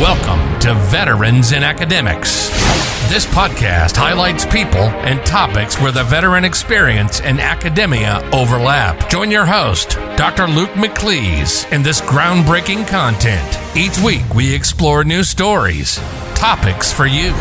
Welcome to Veterans in Academics. This podcast highlights people and topics where the veteran experience and academia overlap. Join your host, Dr. Luke McLeese, in this groundbreaking content. Each week, we explore new stories, topics for you.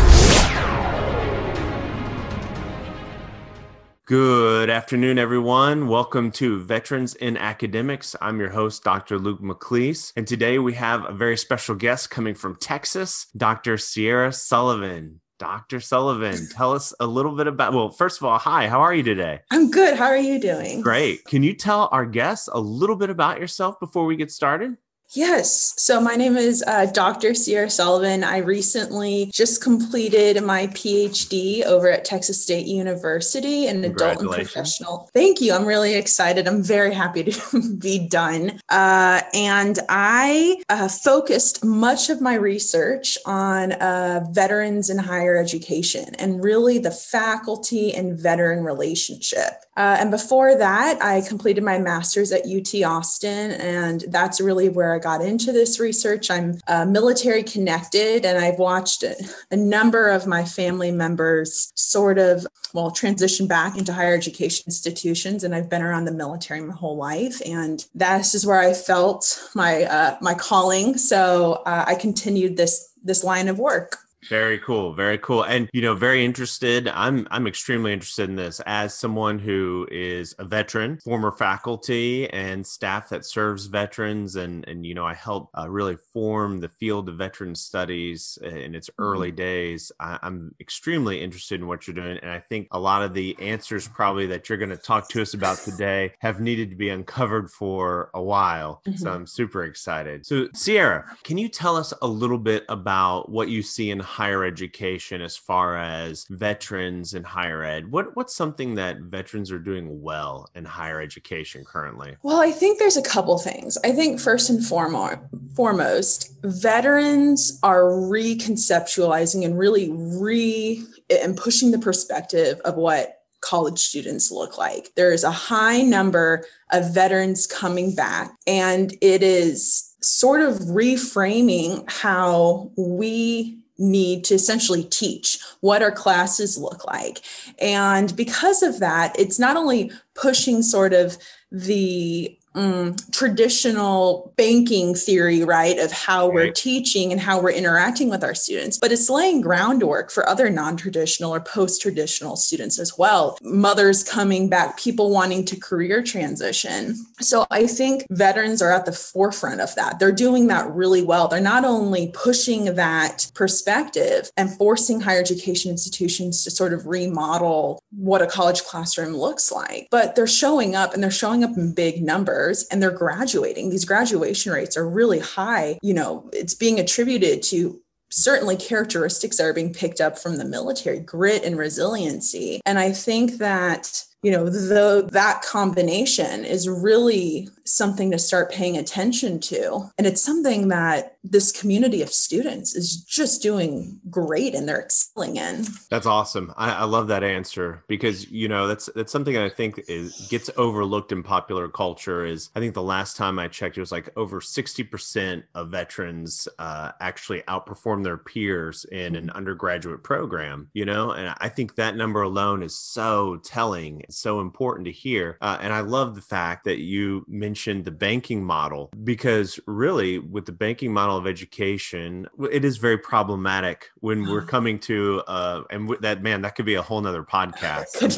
Good afternoon, everyone. Welcome to Veterans in Academics. I'm your host, Dr. Luke McLeese, and today we have a very special guest coming from Texas, Dr. Sierra Sullivan. Dr. Sullivan, tell us a little bit about. Well, first of all, hi, how are you today? I'm good. How are you doing? Great. Can you tell our guests a little bit about yourself before we get started? Yes. So my name is uh, Dr. Sierra Sullivan. I recently just completed my PhD over at Texas State University in adult and professional. Thank you. I'm really excited. I'm very happy to be done. Uh, and I uh, focused much of my research on uh, veterans in higher education and really the faculty and veteran relationship. Uh, and before that, I completed my master's at UT Austin, and that's really where I got into this research. I'm uh, military connected, and I've watched a, a, number of my family members sort of, well, transition back into higher education institutions, and I've been around the military my whole life, and this is where I felt my uh, my calling. So uh, I continued this this line of work. Very cool, very cool. And you know, very interested. I'm I'm extremely interested in this as someone who is a veteran, former faculty and staff that serves veterans and and you know, I help uh, really form the field of veteran studies in its mm-hmm. early days. I, I'm extremely interested in what you're doing and I think a lot of the answers probably that you're going to talk to us about today have needed to be uncovered for a while. Mm-hmm. So I'm super excited. So Sierra, can you tell us a little bit about what you see in higher education as far as veterans in higher ed? What what's something that veterans are doing well in higher education currently? Well, I think there's a couple things. I think first and foremost, foremost, veterans are reconceptualizing and really re and pushing the perspective of what college students look like. There is a high number of veterans coming back, and it is sort of reframing how we need to essentially teach what our classes look like. And because of that, it's not only pushing sort of the um, traditional banking theory, right, of how right. we're teaching and how we're interacting with our students, but it's laying groundwork for other non traditional or post traditional students as well. Mothers coming back, people wanting to career transition. So I think veterans are at the forefront of that. They're doing that really well. They're not only pushing that perspective and forcing higher education institutions to sort of remodel what a college classroom looks like, but they're showing up and they're showing up in big numbers and they're graduating. These graduation rates are really high. You know, it's being attributed to certainly characteristics that are being picked up from the military grit and resiliency. And I think that you know, though that combination is really something to start paying attention to. And it's something that this community of students is just doing great and they're excelling in. That's awesome. I, I love that answer because, you know, that's that's something that I think is gets overlooked in popular culture is I think the last time I checked, it was like over 60% of veterans uh, actually outperform their peers in an undergraduate program, you know, and I think that number alone is so telling so important to hear. Uh, and I love the fact that you mentioned the banking model because really, with the banking model of education, it is very problematic when we're coming to, uh, and that man, that could be a whole nother podcast.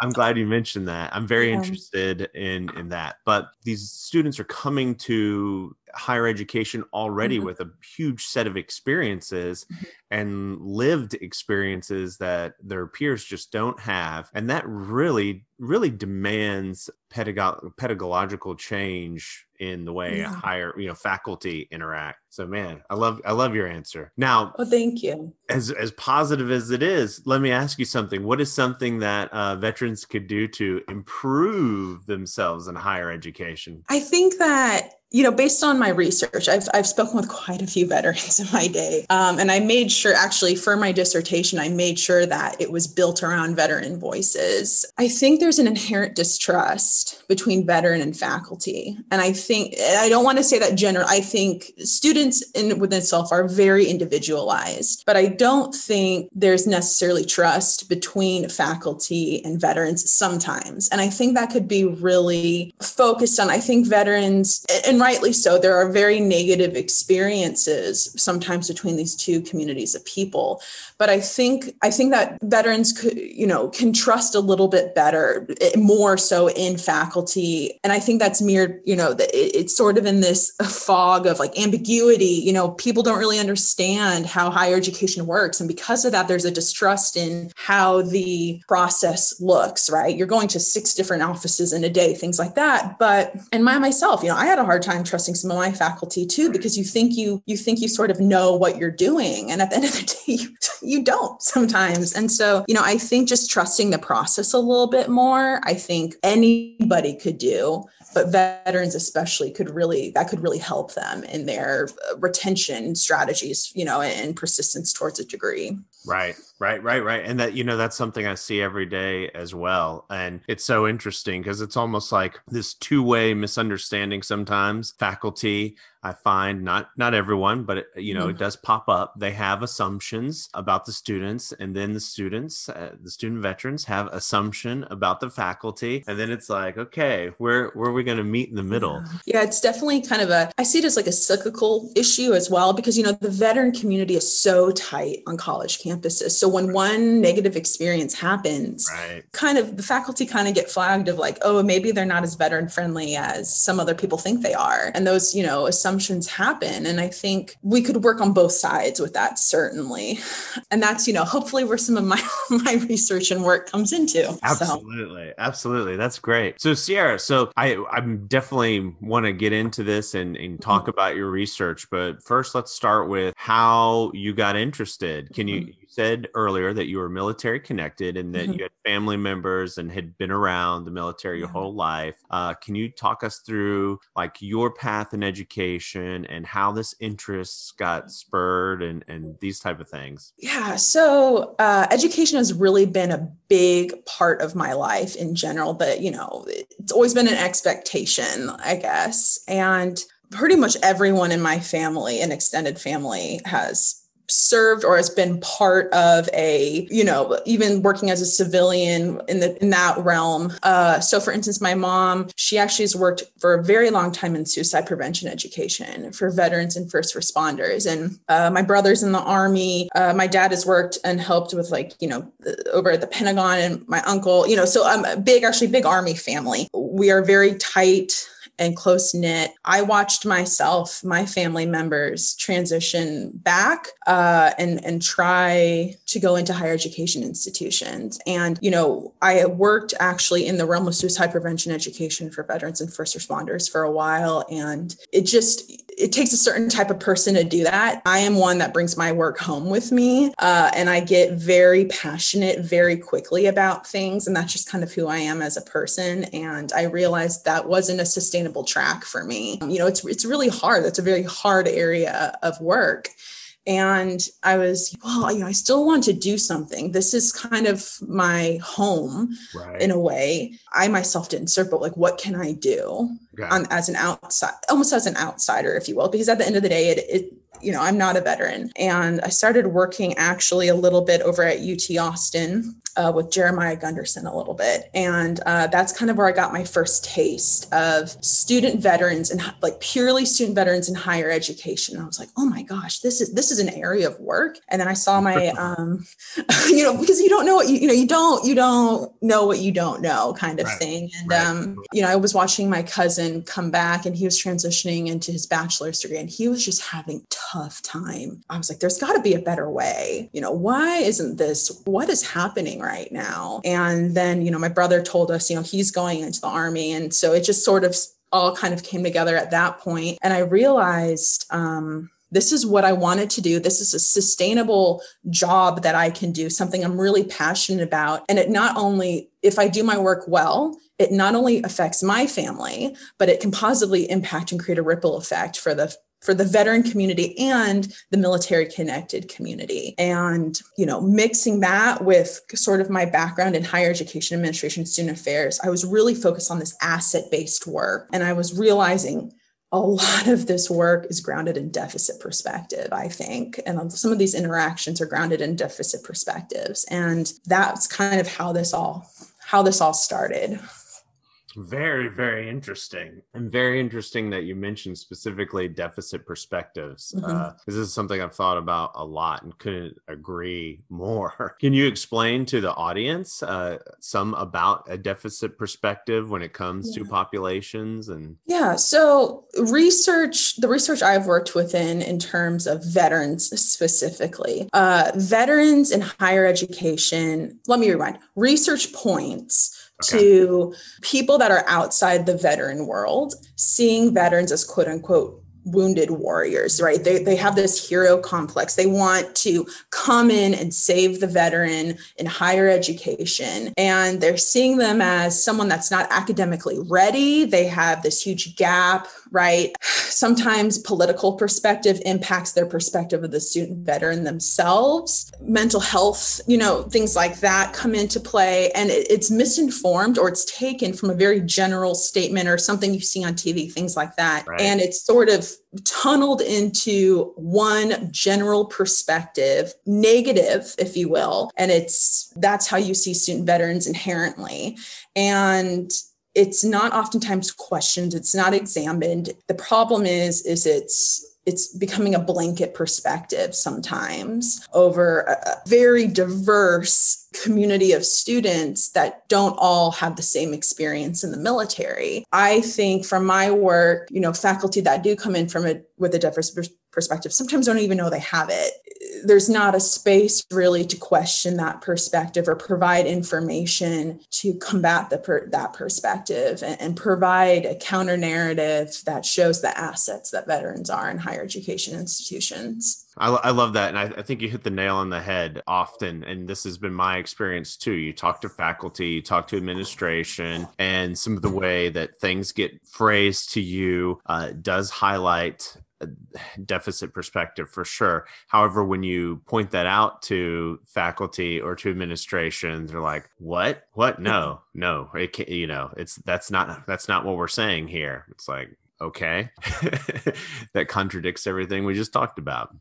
I'm glad you mentioned that. I'm very yeah. interested in in that. But these students are coming to higher education already mm-hmm. with a huge set of experiences mm-hmm. and lived experiences that their peers just don't have and that really really demands pedago- pedagogical change in the way yeah. higher you know faculty interact so man i love i love your answer now oh thank you as as positive as it is let me ask you something what is something that uh, veterans could do to improve themselves in higher education i think that you know, based on my research, I've, I've spoken with quite a few veterans in my day. Um, and I made sure, actually, for my dissertation, I made sure that it was built around veteran voices. I think there's an inherent distrust between veteran and faculty. And I think, I don't want to say that general, I think students in within itself are very individualized, but I don't think there's necessarily trust between faculty and veterans sometimes. And I think that could be really focused on, I think veterans, and rightly so, there are very negative experiences sometimes between these two communities of people. But I think I think that veterans could, you know, can trust a little bit better, eh, more so in faculty. And I think that's mirrored, you know, it's sort of in this fog of like ambiguity. You know, people don't really understand how higher education works. And because of that, there's a distrust in how the process looks, right? You're going to six different offices in a day, things like that. But and my myself, you know, I had a hard time trusting some of my faculty too, because you think you you think you sort of know what you're doing. And at the end of the day, you, you don't sometimes. And so, you know, I think just trusting the process a little bit more, I think anybody could do but veterans especially could really that could really help them in their uh, retention strategies you know and persistence towards a degree right Right, right, right. And that, you know, that's something I see every day as well. And it's so interesting because it's almost like this two way misunderstanding sometimes. Faculty, I find not not everyone, but it, you know, mm-hmm. it does pop up. They have assumptions about the students, and then the students, uh, the student veterans, have assumption about the faculty, and then it's like, okay, where where are we going to meet in the middle? Yeah. yeah, it's definitely kind of a. I see it as like a cyclical issue as well because you know the veteran community is so tight on college campuses. So when one negative experience happens, right. kind of the faculty kind of get flagged of like, oh, maybe they're not as veteran friendly as some other people think they are. And those, you know, assumptions happen. And I think we could work on both sides with that, certainly. And that's, you know, hopefully where some of my, my research and work comes into. Absolutely. So. Absolutely. That's great. So Sierra, so I, I'm definitely want to get into this and, and talk mm-hmm. about your research, but first let's start with how you got interested. Can you, mm-hmm said earlier that you were military connected and that mm-hmm. you had family members and had been around the military your whole life. Uh, can you talk us through like your path in education and how this interest got spurred and, and these type of things? Yeah. So uh, education has really been a big part of my life in general, but you know, it's always been an expectation, I guess. And pretty much everyone in my family and extended family has served or has been part of a you know even working as a civilian in the in that realm. Uh, so for instance my mom she actually has worked for a very long time in suicide prevention education for veterans and first responders. And uh, my brother's in the army. Uh, my dad has worked and helped with like you know over at the pentagon and my uncle you know so i'm a big actually big army family. We are very tight and close knit. I watched myself, my family members transition back uh, and and try to go into higher education institutions. And you know, I worked actually in the realm of suicide prevention education for veterans and first responders for a while, and it just it takes a certain type of person to do that. I am one that brings my work home with me, uh, and I get very passionate very quickly about things, and that's just kind of who I am as a person. And I realized that wasn't a sustainable track for me. You know, it's it's really hard. That's a very hard area of work. And I was, well, you know, I still want to do something. This is kind of my home right. in a way. I myself didn't serve, but like, what can I do on, as an outside, almost as an outsider, if you will? Because at the end of the day, it, it you know, I'm not a veteran. And I started working actually a little bit over at UT Austin uh, with Jeremiah Gunderson a little bit. And uh, that's kind of where I got my first taste of student veterans and like purely student veterans in higher education. And I was like, oh my gosh, this is this is an area of work. And then I saw my, um, you know, because you don't know what you, you know, you don't you don't know what you don't know kind of right. thing. And right. um, you know, I was watching my cousin come back and he was transitioning into his bachelor's degree and he was just having tough time. I was like, there's got to be a better way. You know, why isn't this? What is happening right now. And then, you know, my brother told us, you know, he's going into the army. And so it just sort of all kind of came together at that point. And I realized, um, this is what I wanted to do. This is a sustainable job that I can do, something I'm really passionate about. And it not only, if I do my work well, it not only affects my family, but it can positively impact and create a ripple effect for the for the veteran community and the military connected community. And you know mixing that with sort of my background in higher education administration student affairs i was really focused on this asset based work. And i was realizing a lot of this work is grounded in deficit perspective i think. And some of these interactions are grounded in deficit perspectives. And that's kind of how this all how this all started very, very interesting. And very interesting that you mentioned specifically deficit perspectives. Mm-hmm. Uh, this is something I've thought about a lot and couldn't agree more. Can you explain to the audience uh, some about a deficit perspective when it comes yeah. to populations and Yeah, so research, the research I've worked within in terms of veterans specifically, uh, veterans in higher education, let me rewind, research points okay. to people that are outside the veteran world, seeing veterans as quote unquote wounded warriors, right? They, they have this hero complex. They want to come in and save the veteran in higher education. And they're seeing them as someone that's not academically ready. They have this huge gap, right? Sometimes political perspective impacts their perspective of the student veteran themselves. Mental health, you know, things like that come into play. And it, it's misinformed or it's taken from a very general statement or something you see on TV, things like that. Right. And it's sort of tunneled into one general perspective, negative, if you will. And it's that's how you see student veterans inherently. And it's not oftentimes questioned, it's not examined. The problem is, is it's it's becoming a blanket perspective sometimes over a very diverse community of students that don't all have the same experience in the military. I think from my work, you know, faculty that do come in from a with a diverse perspective sometimes don't even know they have it there's not a space really to question that perspective or provide information to combat the per, that perspective and, and, provide a counter narrative that shows the assets that veterans are in higher education institutions. I, I love that. And I, I, think you hit the nail on the head often. And this has been my experience too. You talk to faculty, you talk to administration, and some of the way that things get phrased to you uh, does highlight deficit perspective for sure. However, when you point that out to faculty or to administration, they're like, "What? What? No, no. It can't, you know, it's that's not that's not what we're saying here." It's like, okay, that contradicts everything we just talked about.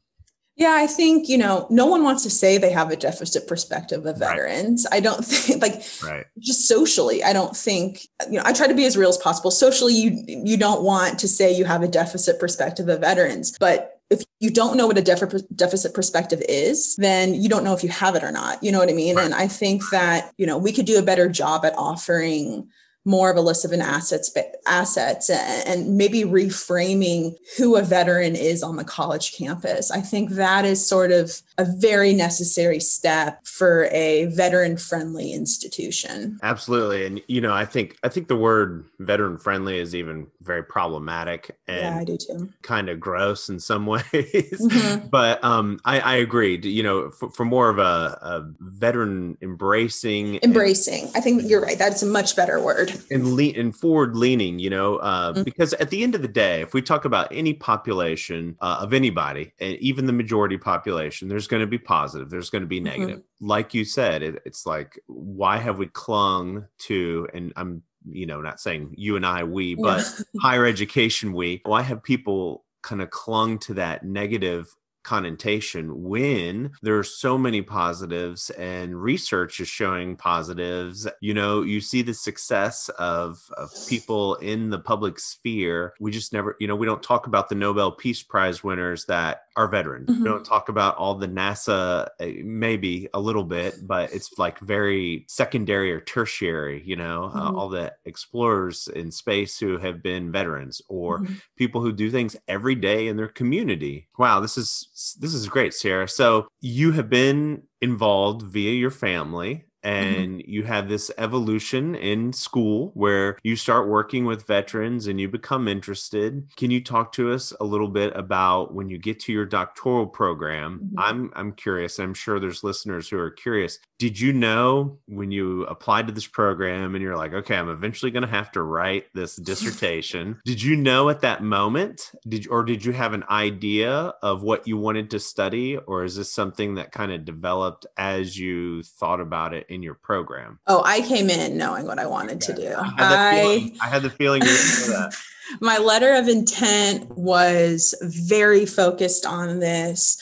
Yeah, I think, you know, no one wants to say they have a deficit perspective of veterans. Right. I don't think like right. just socially, I don't think, you know, I try to be as real as possible. Socially, you you don't want to say you have a deficit perspective of veterans, but if you don't know what a deficit perspective is, then you don't know if you have it or not. You know what I mean? Right. And I think that, you know, we could do a better job at offering more of a list of an assets assets and maybe reframing who a veteran is on the college campus. I think that is sort of a very necessary step for a veteran friendly institution. Absolutely. And you know i think i think the word veteran friendly is even very problematic and yeah, I do too. kind of gross in some ways. Mm-hmm. but um i i agree. You know for, for more of a, a veteran embracing embracing. And, i think you're right. That's a much better word and lean and forward leaning you know uh, mm-hmm. because at the end of the day if we talk about any population uh, of anybody and even the majority population there's going to be positive there's going to be mm-hmm. negative. Mm-hmm. like you said it, it's like why have we clung to and i'm you know not saying you and i we but yeah. higher education we why have people kind of clung to that negative connotation when there are so many positives and research is showing positives you know you see the success of, of people in the public sphere we just never you know we don't talk about the nobel peace prize winners that are veterans mm-hmm. we don't talk about all the nasa eh, maybe a little bit but it's like very secondary or tertiary you know uh, mm-hmm. uh, all the explorers in space who have been veterans or mm-hmm. people who do things every day in their community wow this is this is great, Sierra. So you have been involved via your family and mm-hmm. you have this evolution in school where you start working with veterans and you become interested. Can you talk to us a little bit about when you get to your doctoral program? Mm-hmm. i'm i'm curious. I'm sure there's listeners who are curious. Did you know when you applied to this program and you're like okay i'm eventually going to have to write this dissertation did you know at that moment? Did or did you have an idea of what you wanted to study? Or is this something that kind of developed as you thought about it in your program? Oh, I came in knowing what I wanted okay. to do. I had, I, I had the feeling my letter of intent was very focused on this.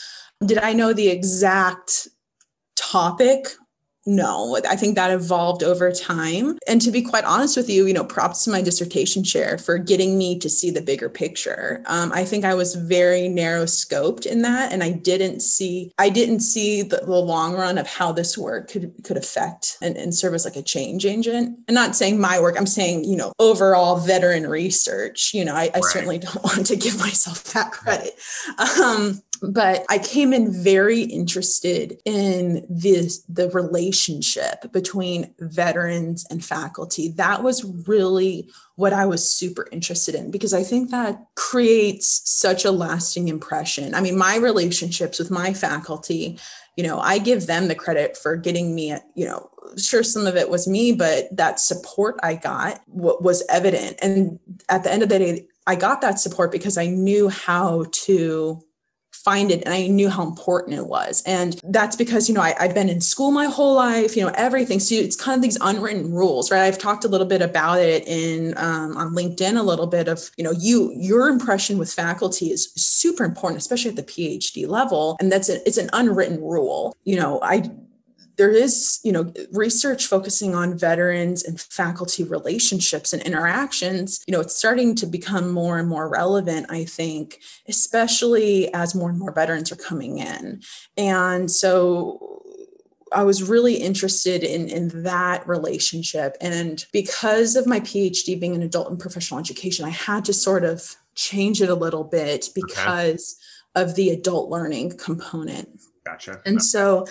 Did I know the exact topic? No i think that evolved over time. And to be quite honest with you you know props to my dissertation chair for getting me to see the bigger picture. Um, i think i was very narrow scoped in that and i didn't see i didn't see the, the long run of how this work could could affect and, and serve as like a change agent. And not saying my work i'm saying you know overall veteran research. You know i, I right. certainly don't want to give myself that credit. Um, but I came in very interested in this the relationship between veterans and faculty. That was really what I was super interested in because I think that creates such a lasting impression. I mean, my relationships with my faculty, you know, I give them the credit for getting me, you know, sure some of it was me, but that support I got was evident. And at the end of the day, I got that support because I knew how to find it and I knew how important it was. And that's because, you know, I, have been in school my whole life, you know, everything. So it's kind of these unwritten rules, right? I've talked a little bit about it in um, on LinkedIn a little bit of, you know, you your impression with faculty is super important, especially at the PhD level. And that's a, it's an unwritten rule. You know, I there is you know research focusing on veterans and faculty relationships and interactions you know it's starting to become more and more relevant i think especially as more and more veterans are coming in and so I was really interested in, in that relationship. And because of my PhD being in adult and professional education, I had to sort of change it a little bit because okay. of the adult learning component. Gotcha. And so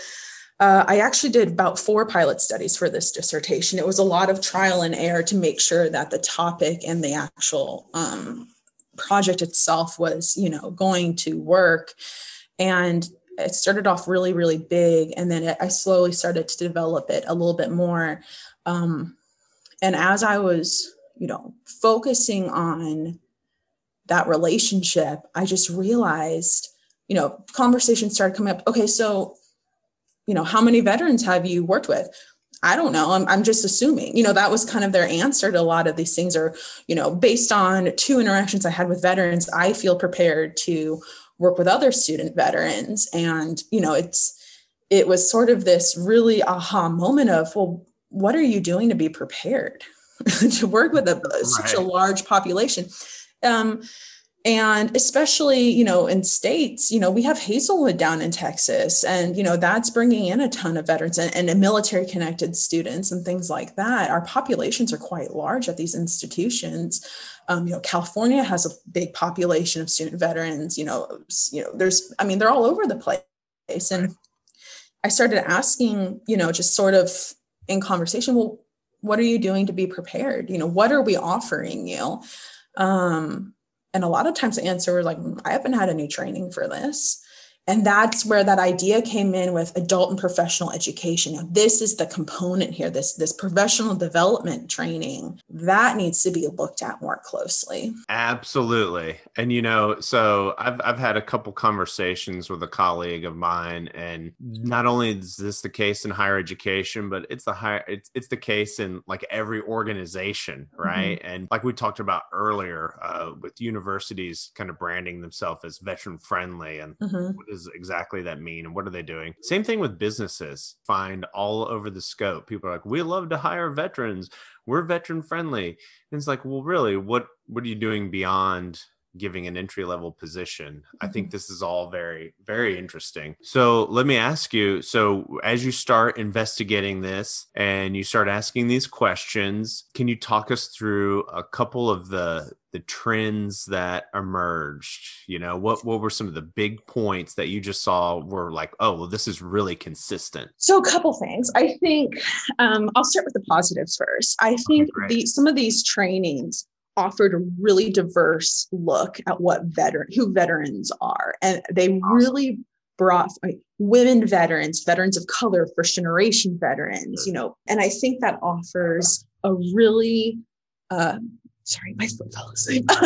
uh, I actually did about four pilot studies for this dissertation. It was a lot of trial and error to make sure that the topic and the actual um, project itself was, you know, going to work. And it started off really, really big, and then it, I slowly started to develop it a little bit more. Um, and as I was, you know, focusing on that relationship, I just realized, you know, conversations started coming up. Okay, so you know, how many veterans have you worked with? I don't know. I'm, I'm just assuming, you know, that was kind of their answer to a lot of these things are, you know, based on two interactions I had with veterans, I feel prepared to work with other student veterans. And, you know, it's, it was sort of this really aha moment of, well, what are you doing to be prepared to work with a, right. such a large population? Um, and especially you know in states you know we have Hazlewood down in texas and you know that's bringing in a ton of veterans and, and military connected students and things like that. Our populations are quite large at these institutions. Um, you know california has a big population of student veterans you know you know there's i mean they're all over the place. And i started asking you know just sort of in conversation well what are you doing to be prepared? You know what are we offering you? Um, and a lot of times the answer was like, mm, I haven't had any training for this. And that's where that idea came in with adult and professional education. Now, this is the component here, this, this professional development training that needs to be looked at more closely. Absolutely. And you know, so I've I've had a couple conversations with a colleague of mine, and not only is this the case in higher education, but it's the higher it's it's the case in like every organization, mm-hmm. right? Mm-hmm. And like we talked about earlier, uh, with universities kind of branding themselves as veteran friendly and mm-hmm does exactly that mean and what are they doing? Same thing with businesses. Find all over the scope. People are like, we love to hire veterans. We're veteran friendly. And it's like, well, really, what what are you doing beyond giving an entry level position. I think mm-hmm. this is all very, very interesting. So let me ask you so, as you start investigating this and you start asking these questions, can you talk us through a couple of the the trends that emerged you know what what were some of the big points that you just saw were like oh well this is really consistent so a couple things i think um, i'll start with the positives first i think okay, the some of these trainings offered a really diverse look at what veteran who veterans are and they awesome. really brought like, women veterans veterans of color first generation veterans you know and i think that offers a really uh, sorry, my foot fell asleep.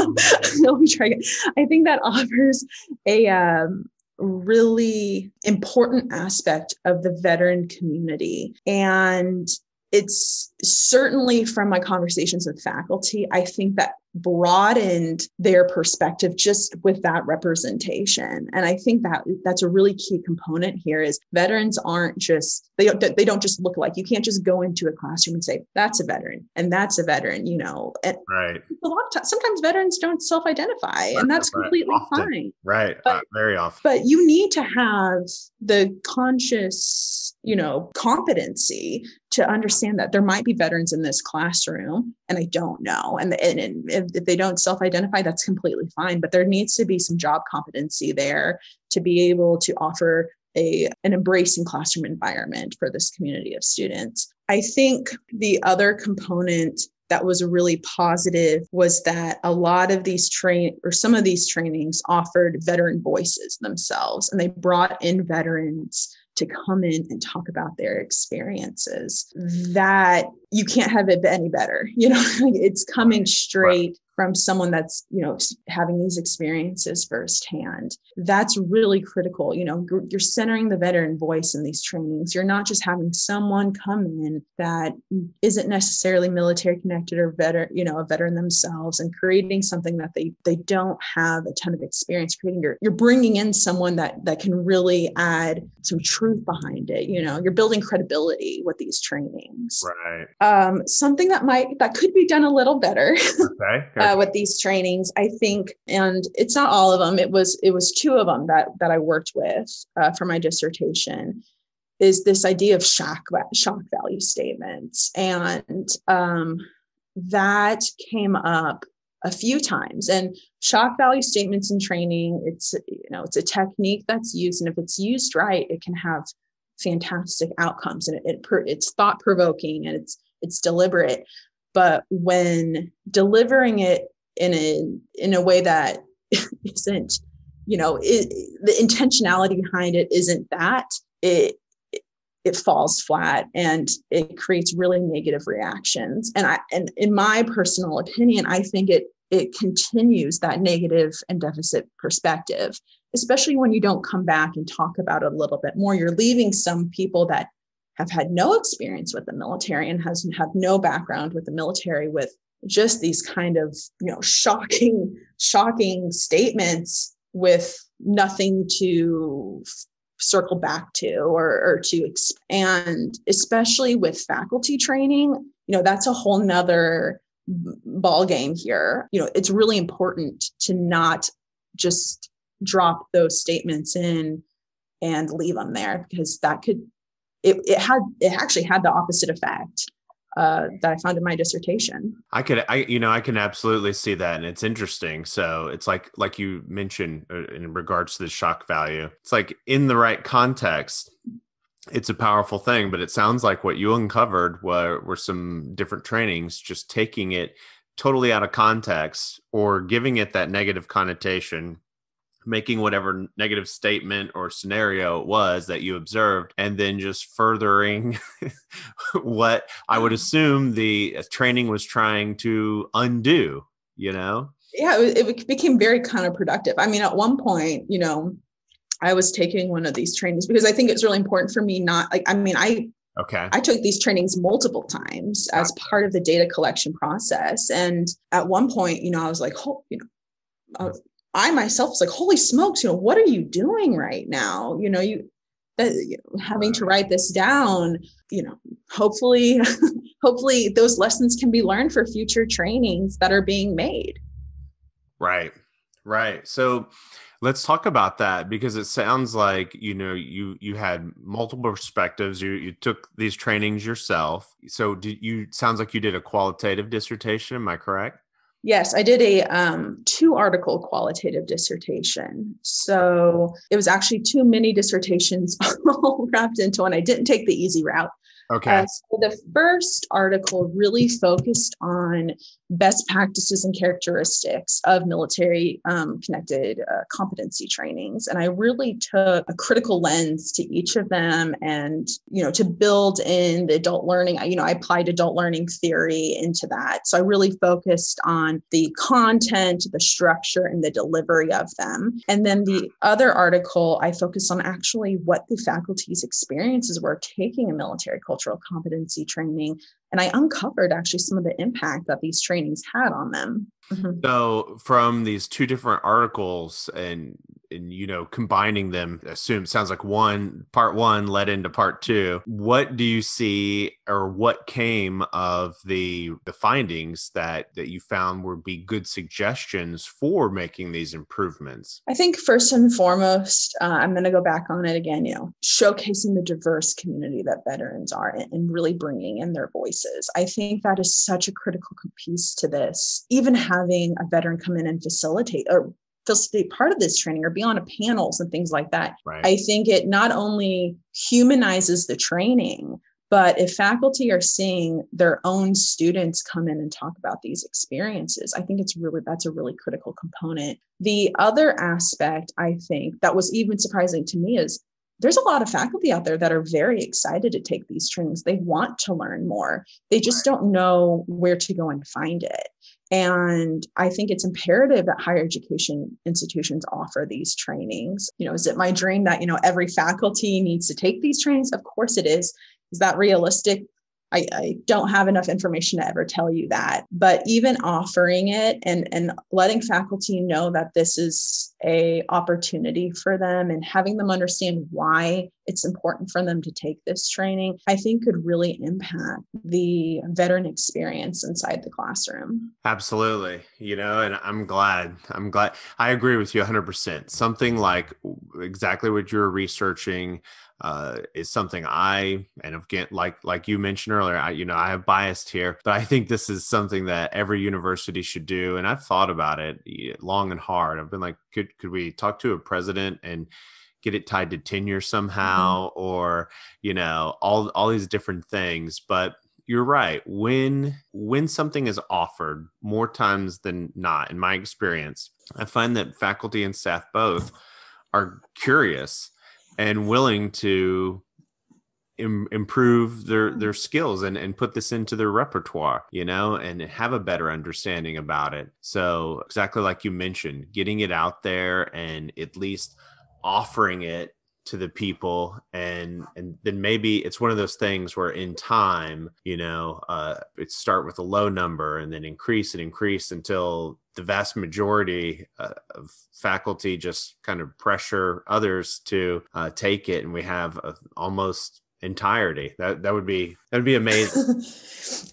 Let me try again. I think that offers a um, really important aspect of the veteran community. And it's certainly from my conversations with faculty, I think that broadened their perspective just with that representation. And i think that that's a really key component here is veterans aren't just they don't they don't just look like you can't just go into a classroom and say that's a veteran and that's a veteran you know? And right. a lot of times sometimes veterans don't self-identify and that's right. completely often. fine. Right but, uh, very often. but you need to have the conscious you know competency to understand that there might be veterans in this classroom and I don't know. And, and, and if, if they don't self identify, that's completely fine. But there needs to be some job competency there to be able to offer a, an embracing classroom environment for this community of students. I think the other component that was really positive was that a lot of these train or some of these trainings offered veteran voices themselves and they brought in veterans to come in and talk about their experiences mm-hmm. that you can't have it any better you know it's coming straight from someone that's you know having these experiences firsthand. That's really critical you know you're centering the veteran voice in these trainings. You're not just having someone come in that isn't necessarily military connected or veteran you know a veteran themselves and creating something that they they don't have a ton of experience creating. You're, you're bringing in someone that that can really add some truth behind it you know you're building credibility with these trainings. Right. Um something that might that could be done a little better. Okay uh, with these trainings i think and it's not all of them it was it was two of them that that i worked with uh, for my dissertation is this idea of shock shock value statements. And um, that came up a few times. And shock value statements in training it's you know it's a technique that's used and if it's used right it can have fantastic outcomes and it, it it's thought provoking and it's it's deliberate but when delivering it in a in a way that isn't you know it, the intentionality behind it isn't that it it falls flat and it creates really negative reactions. And i and in my personal opinion i think it it continues that negative and deficit perspective especially when you don't come back and talk about it a little bit more. You're leaving some people that have had no experience with the military and has have no background with the military with just these kind of you know shocking shocking statements with nothing to circle back to or, or to expand especially with faculty training you know that's a whole nother ball game here. You know it's really important to not just drop those statements in and leave them there because that could it, it had it actually had the opposite effect uh, that I found in my dissertation. I could, I you know, I can absolutely see that, and it's interesting. So it's like, like you mentioned uh, in regards to the shock value, it's like in the right context, it's a powerful thing. But it sounds like what you uncovered were were some different trainings, just taking it totally out of context or giving it that negative connotation making whatever negative statement or scenario it was that you observed and then just furthering what i would assume the uh, training was trying to undo you know yeah it, it became very counterproductive i mean at one point you know i was taking one of these trainings because i think it's really important for me not like i mean i Okay. I took these trainings multiple times as part of the data collection process. And at one point, you know, I was like, oh, you know, I myself was like, holy smokes, you know, what are you doing right now? You know, you, that, you know, having to write this down, you know, hopefully, hopefully those lessons can be learned for future trainings that are being made. Right. Right. So let's talk about that because it sounds like you know you you had multiple perspectives you you took these trainings yourself so did you sounds like you did a qualitative dissertation am i correct Yes, I did a um, two article qualitative dissertation. So it was actually two mini dissertations all wrapped into one. I didn't take the easy route. Okay. Uh, so the first article really focused on best practices and characteristics of military um, connected uh, competency trainings. And i really took a critical lens to each of them and you know to build in the adult learning I you know i applied adult learning theory into that. So i really focused on the content the structure and the delivery of them. And then the other article i focused on actually what the faculty's experiences were taking a military cultural competency training and I uncovered actually some of the impact that these trainings had on them. Mm-hmm. So, from these two different articles, and and you know combining them assume sounds like one part one led into part two what do you see or what came of the the findings that that you found would be good suggestions for making these improvements i think first and foremost uh, i'm going to go back on it again you know showcasing the diverse community that veterans are and, and really bringing in their i think that is such a critical piece to this even having a veteran come in and facilitate or facilitate part of this training or be on a panels and things like that. Right. I think it not only humanizes the training, but if faculty are seeing their own students come in and talk about these experiences, I think it's really that's a really critical component. The other aspect I think that was even surprising to me is there's a lot of faculty out there that are very excited to take these trainings. They want to learn more. They just don't know where to go and find it. And I think it's imperative that higher education institutions offer these trainings. You know, is it my dream that, you know, every faculty needs to take these trainings? Of course it is. Is that realistic? I, I, don't have enough information to ever tell you that. But even offering it and, and letting faculty know that this is a opportunity for them and having them understand why it's important for them to take this training, I think could really impact the veteran experience inside the classroom. Absolutely. You know, and I'm glad. I'm glad. I agree with you 100%. Something like exactly what you're researching uh, is something I and again, like like you mentioned earlier, I you know I have biased here, but I think this is something that every university should do. And I've thought about it long and hard. I've been like, could could we talk to a president and get it tied to tenure somehow, mm-hmm. or you know all all these different things, but you're right when when something is offered more times than not in my experience i find that faculty and staff both are curious and willing to Im- improve their their skills and and put this into their repertoire you know and have a better understanding about it. So exactly like you mentioned getting it out there and at least offering it to the people and and then maybe it's one of those things where in time you know uh it start with a low number and then increase and increase until the vast majority uh, of faculty just kind of pressure others to uh, take it, and we have a, almost entirety. That that would be that would be amazing.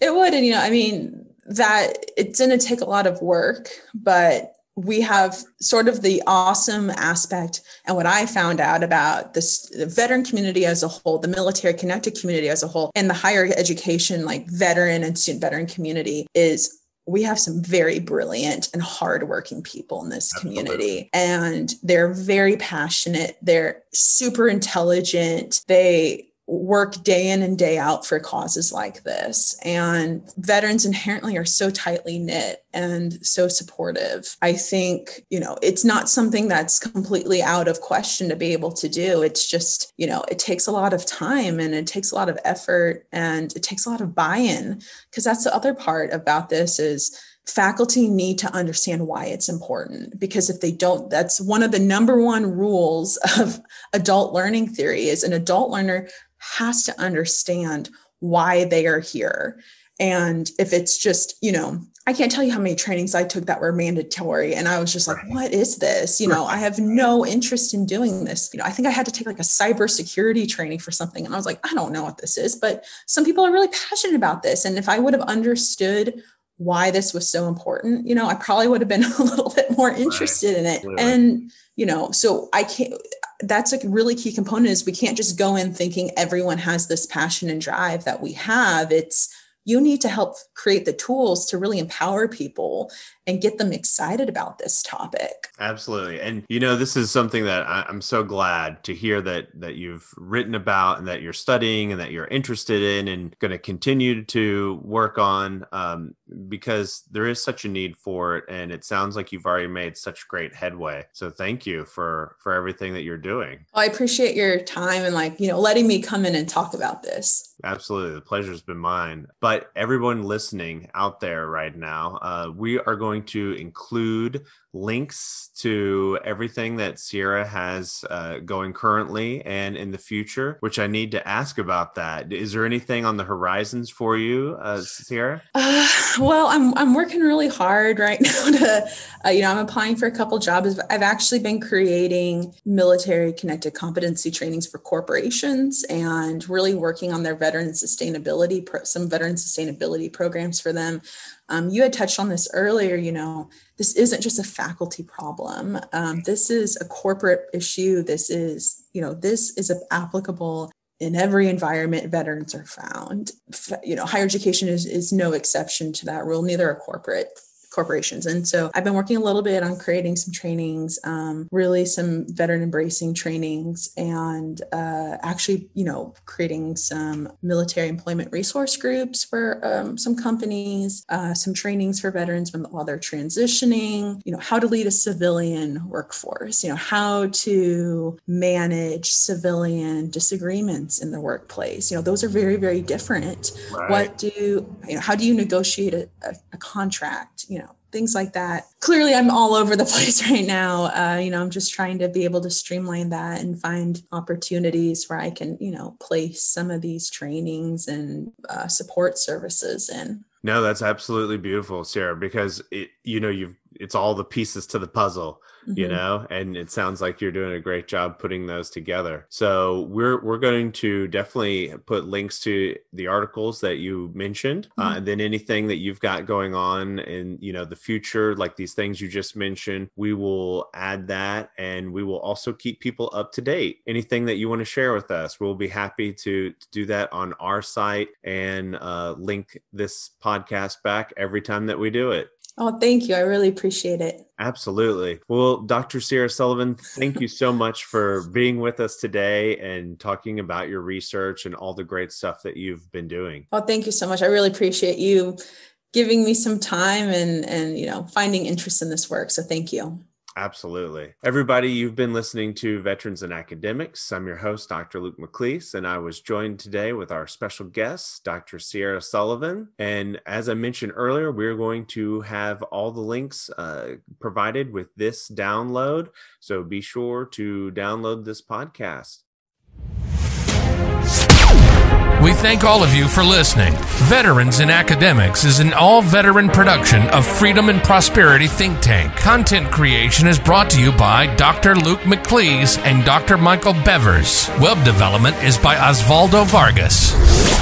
it would, and you know, I mean, that it's going to take a lot of work, but we have sort of the awesome aspect and what i found out about this the veteran community as a whole the military connected community as a whole and the higher education like veteran and student veteran community is we have some very brilliant and hardworking people in this community and they're very passionate. They're super intelligent. They work day in and day out for causes like this. And veterans inherently are so tightly knit and so supportive. I think, you know, it's not something that's completely out of question to be able to do. It's just, you know, it takes a lot of time and it takes a lot of effort and it takes a lot of buy in because that's the other part about this is faculty need to understand why it's important because if they don't that's one of the number one rules of adult learning theory is an adult learner has to understand why they are here. And if it's just, you know, I can't tell you how many trainings I took that were mandatory. And I was just like, what is this? You know, I have no interest in doing this. You know, I think I had to take like a cybersecurity training for something. And I was like, I don't know what this is, but some people are really passionate about this. And if I would have understood why this was so important, you know, I probably would have been a little bit more interested in it. And, you know, so I can't, that's a really key component is we can't just go in thinking everyone has this passion and drive that we have. It's, you need to help create the tools to really empower people and get them excited about this topic. Absolutely. And you know, this is something that I, am so glad to hear that that you've written about and that you're studying and that you're interested in and going to continue to work on um, because there is such a need for it. And it sounds like you've already made such great headway. So thank you for for everything that you're doing. I appreciate your time and like, you know, letting me come in and talk about this. Absolutely. The pleasure's been mine. But everyone listening out there right now, uh, we are going to include links to everything that Sierra has uh, going currently and in the future, which I need to ask about that. Is there anything on the horizons for you, uh, Sierra? Well, I'm, I'm working really hard right now to, uh, you know, I'm applying for a couple jobs. I've actually been creating military connected competency trainings for corporations and really working on their veteran sustainability, pro- some veteran sustainability programs for them. Um, you had touched on this earlier, you know, this isn't just a faculty problem. Um, this is a corporate issue. This is, you know, this is applicable in every environment veterans are found. You know, higher education is, is no exception to that rule, neither are corporate corporations. And so I've been working a little bit on creating some trainings, um, really some veteran embracing trainings, and uh, actually, you know, creating some military employment resource groups for um, some companies, uh, some trainings for veterans when, while they're transitioning, you know, how to lead a civilian workforce, you know, how to manage civilian disagreements in the workplace. You know, those are very, very different. Right. What do, you know, how do you negotiate a, a, a contract? You know, things like that. Clearly, I'm all over the place right now. Uh, you know, I'm just trying to be able to streamline that and find opportunities where I can, you know, place some of these trainings and uh, support services in. No, that's absolutely beautiful, Sarah, because it, you know, you've it's all the pieces to the puzzle mm-hmm. you know and it sounds like you're doing a great job putting those together so we're we're going to definitely put links to the articles that you mentioned uh, mm-hmm. uh, and then anything that you've got going on in you know the future like these things you just mentioned we will add that and we will also keep people up to date anything that you want to share with us we'll be happy to, to do that on our site and uh, link this podcast back every time that we do it Oh, thank you. I really appreciate it. Absolutely. Well, Dr. Sierra Sullivan, thank you so much for being with us today and talking about your research and all the great stuff that you've been doing. Oh, thank you so much. I really appreciate you giving me some time and and you know finding interest in this work. So thank you. Absolutely. Everybody, you've been listening to Veterans and Academics. I'm your host, Dr. Luke McLeese, and I was joined today with our special guest, Dr. Sierra Sullivan. And as I mentioned earlier, we're going to have all the links uh, provided with this download. So be sure to download this podcast. We thank all of you for listening. Veterans in Academics is an all veteran production of Freedom and Prosperity Think Tank. Content creation is brought to you by Dr. Luke McLeese and Dr. Michael Bevers. Web development is by Osvaldo Vargas.